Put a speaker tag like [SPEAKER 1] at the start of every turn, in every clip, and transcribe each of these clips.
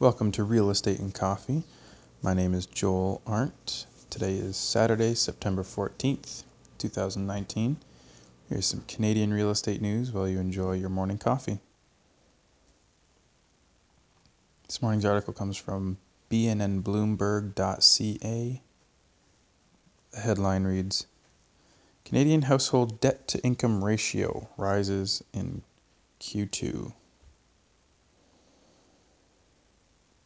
[SPEAKER 1] Welcome to Real Estate and Coffee. My name is Joel Arndt. Today is Saturday, September 14th, 2019. Here's some Canadian real estate news while you enjoy your morning coffee. This morning's article comes from bnnbloomberg.ca. The headline reads Canadian household debt to income ratio rises in Q2.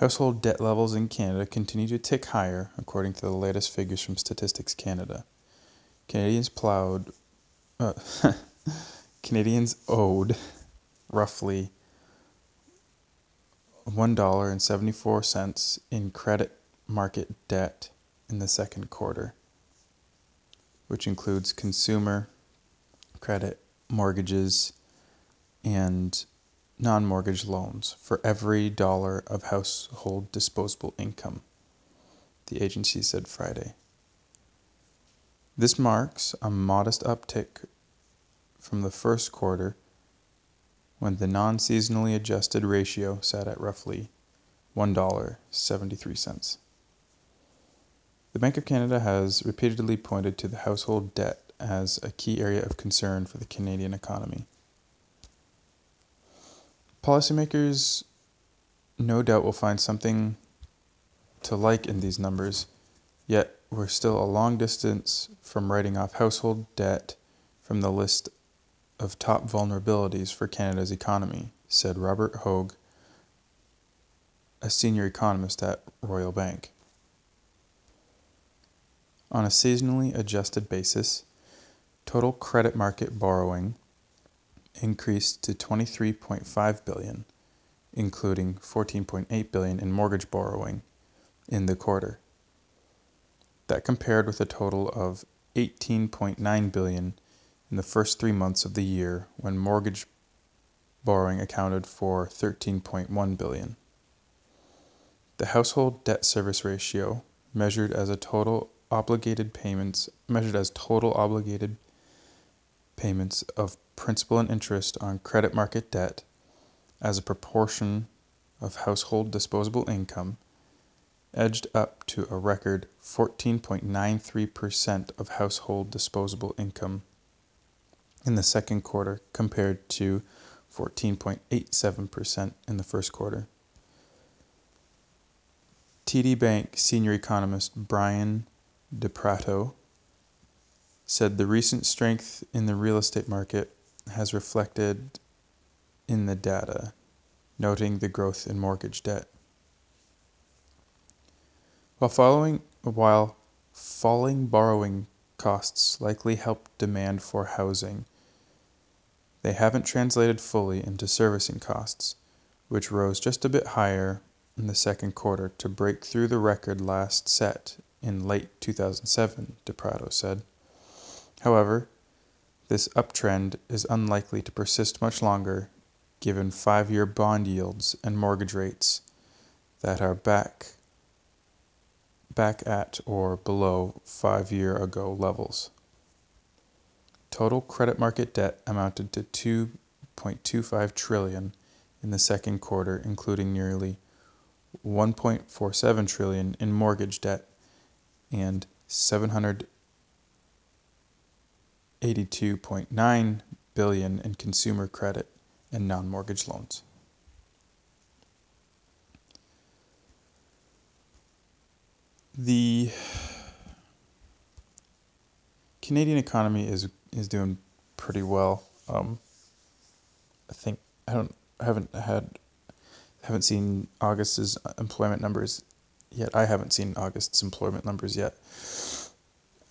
[SPEAKER 1] Household debt levels in Canada continue to tick higher, according to the latest figures from Statistics Canada. Canadians plowed, uh, Canadians owed roughly $1.74 in credit market debt in the second quarter, which includes consumer credit, mortgages, and non mortgage loans for every dollar of household disposable income, the agency said Friday. This marks a modest uptick from the first quarter when the non seasonally adjusted ratio sat at roughly $1.73. The Bank of Canada has repeatedly pointed to the household debt as a key area of concern for the Canadian economy. Policymakers no doubt will find something to like in these numbers, yet we're still a long distance from writing off household debt from the list of top vulnerabilities for Canada's economy, said Robert Hogue, a senior economist at Royal Bank. On a seasonally adjusted basis, total credit market borrowing increased to 23.5 billion, including 14.8 billion in mortgage borrowing in the quarter. That compared with a total of 18.9 billion in the first 3 months of the year when mortgage borrowing accounted for 13.1 billion. The household debt service ratio, measured as a total obligated payments measured as total obligated payments of principal and interest on credit market debt as a proportion of household disposable income edged up to a record 14.93% of household disposable income in the second quarter compared to 14.87% in the first quarter. TD Bank senior economist Brian DePratto said the recent strength in the real estate market has reflected in the data, noting the growth in mortgage debt. While following while falling borrowing costs likely helped demand for housing, they haven't translated fully into servicing costs, which rose just a bit higher in the second quarter to break through the record last set in late 2007, DePratto said. However, this uptrend is unlikely to persist much longer given five year bond yields and mortgage rates that are back, back at or below five year ago levels. Total credit market debt amounted to 2.25 trillion in the second quarter, including nearly 1.47 trillion in mortgage debt and 700 82.9 billion in consumer credit and non-mortgage loans. The Canadian economy is is doing pretty well. Um, I think I don't I haven't had haven't seen August's employment numbers yet. I haven't seen August's employment numbers yet.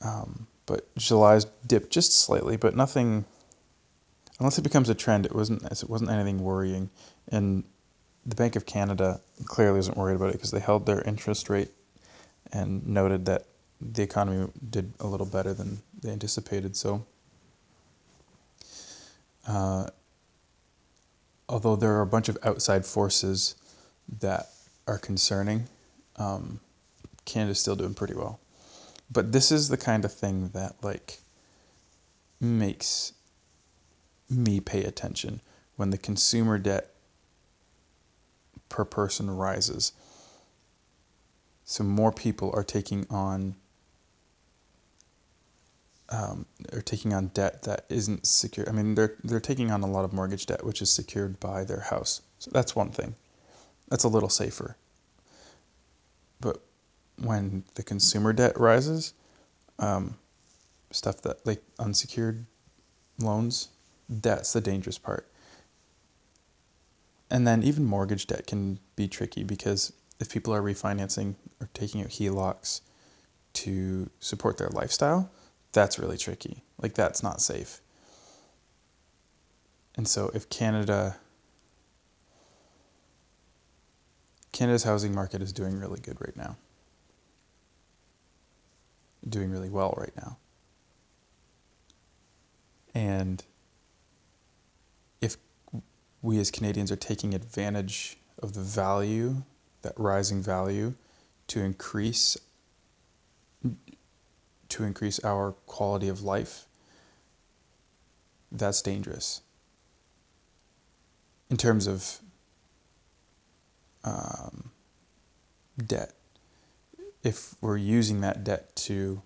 [SPEAKER 1] Um, but July's dipped just slightly, but nothing. Unless it becomes a trend, it wasn't. It wasn't anything worrying, and the Bank of Canada clearly isn't worried about it because they held their interest rate and noted that the economy did a little better than they anticipated. So, uh, although there are a bunch of outside forces that are concerning, um, Canada's still doing pretty well but this is the kind of thing that like makes me pay attention when the consumer debt per person rises. So more people are taking on um, are taking on debt that isn't secure. I mean, they're they're taking on a lot of mortgage debt, which is secured by their house. So that's one thing. That's a little safer. But when the consumer debt rises, um, stuff that like unsecured loans, that's the dangerous part. And then even mortgage debt can be tricky because if people are refinancing or taking out HELOCs to support their lifestyle, that's really tricky. Like that's not safe. And so if Canada Canada's housing market is doing really good right now. Doing really well right now. And if we as Canadians are taking advantage of the value, that rising value, to increase to increase our quality of life, that's dangerous. In terms of um, debt, if we're using that debt to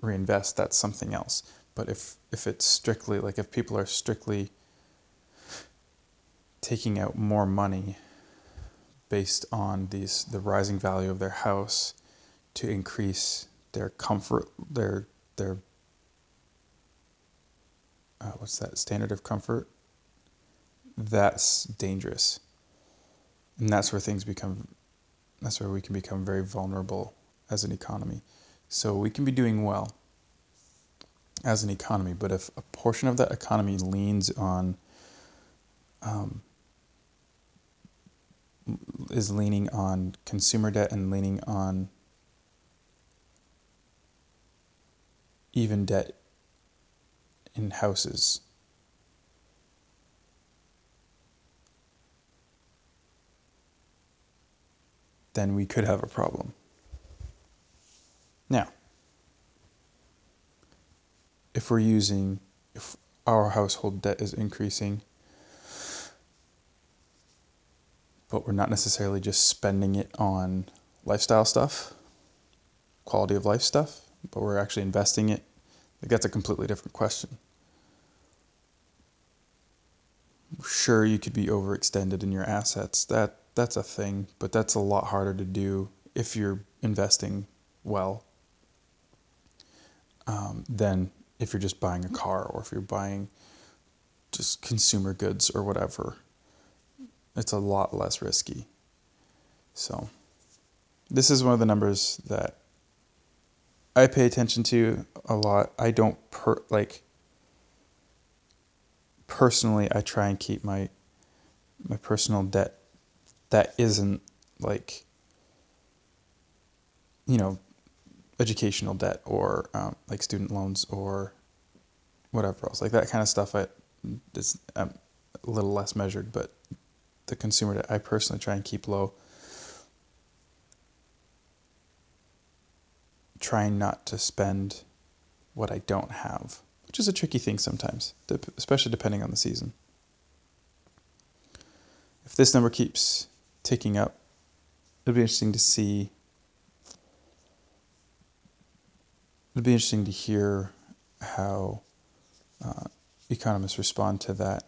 [SPEAKER 1] reinvest, that's something else. But if if it's strictly like if people are strictly taking out more money based on these the rising value of their house to increase their comfort their their uh, what's that standard of comfort that's dangerous. And that's where things become that's where we can become very vulnerable as an economy. So we can be doing well as an economy. But if a portion of that economy leans on, um, is leaning on consumer debt and leaning on even debt in houses. Then we could have a problem. Now, if we're using, if our household debt is increasing, but we're not necessarily just spending it on lifestyle stuff, quality of life stuff, but we're actually investing it, like that's a completely different question. Sure, you could be overextended in your assets. That that's a thing, but that's a lot harder to do if you're investing well um, than if you're just buying a car or if you're buying just consumer goods or whatever. It's a lot less risky. So, this is one of the numbers that I pay attention to a lot. I don't per like personally I try and keep my my personal debt that isn't like you know educational debt or um, like student loans or whatever else like that kind of stuff I is um, a little less measured but the consumer debt I personally try and keep low. Trying not to spend what I don't have which is a tricky thing sometimes especially depending on the season. If this number keeps ticking up it'll be interesting to see It'd be interesting to hear how uh, economists respond to that,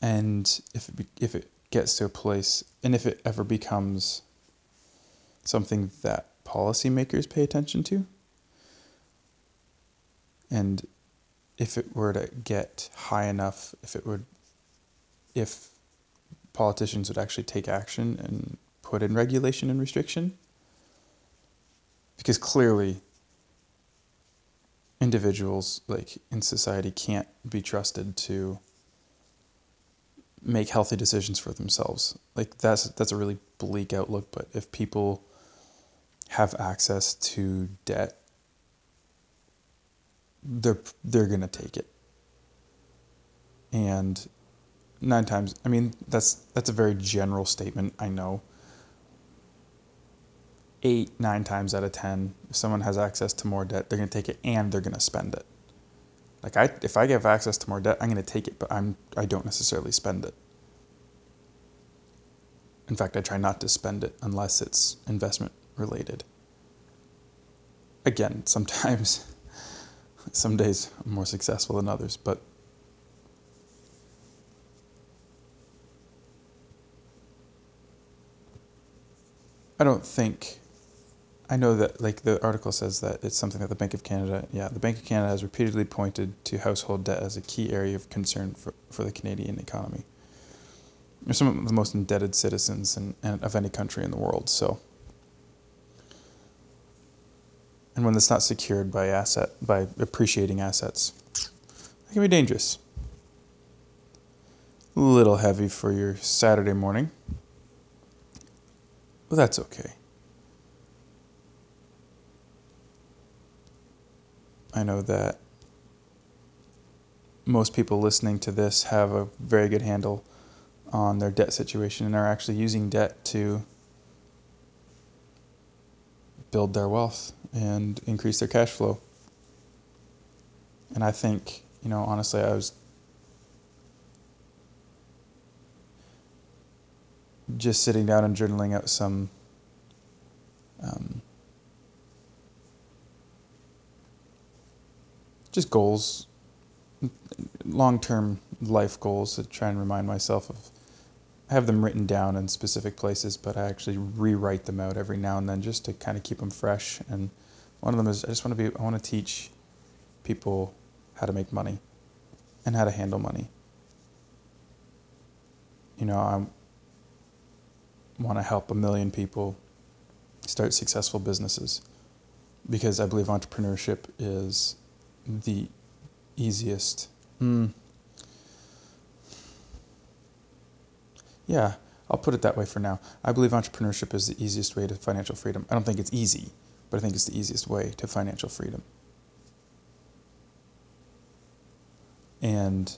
[SPEAKER 1] and if it be, if it gets to a place, and if it ever becomes something that policymakers pay attention to, and if it were to get high enough, if it would, if politicians would actually take action and put in regulation and restriction because clearly individuals like in society can't be trusted to make healthy decisions for themselves. Like that's that's a really bleak outlook but if people have access to debt they're they're going to take it. And nine times i mean that's that's a very general statement i know eight, nine times out of ten, if someone has access to more debt, they're going to take it and they're going to spend it. Like I, if I have access to more debt, I'm going to take it, but I'm I don't necessarily spend it. In fact, I try not to spend it unless it's investment related. Again, sometimes, some days I'm more successful than others, but I don't think. I know that, like the article says, that it's something that the Bank of Canada, yeah, the Bank of Canada has repeatedly pointed to household debt as a key area of concern for, for the Canadian economy. We're some of the most indebted citizens in, in, of any country in the world, so. And when that's not secured by asset, by appreciating assets, it can be dangerous. A little heavy for your Saturday morning. Well, that's okay. I know that most people listening to this have a very good handle on their debt situation and are actually using debt to build their wealth and increase their cash flow. And I think, you know, honestly, I was just sitting down and journaling out some um, just goals, long term life goals to try and remind myself of. I have them written down in specific places, but I actually rewrite them out every now and then just to kind of keep them fresh. And one of them is I just want to be, I want to teach people how to make money and how to handle money. You know, I want to help a million people start successful businesses because I believe entrepreneurship is the easiest. Mm. Yeah, I'll put it that way for now. I believe entrepreneurship is the easiest way to financial freedom. I don't think it's easy, but I think it's the easiest way to financial freedom. And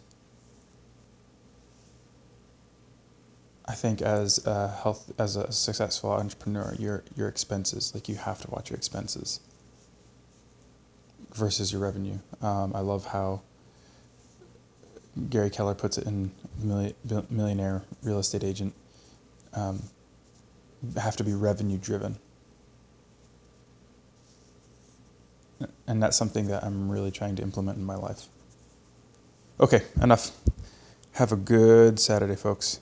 [SPEAKER 1] I think as a health as a successful entrepreneur, your your expenses like you have to watch your expenses versus your revenue. Um, I love how Gary Keller puts it in Millionaire Real Estate Agent. Um, have to be revenue driven, and that's something that I'm really trying to implement in my life. Okay, enough. Have a good Saturday, folks.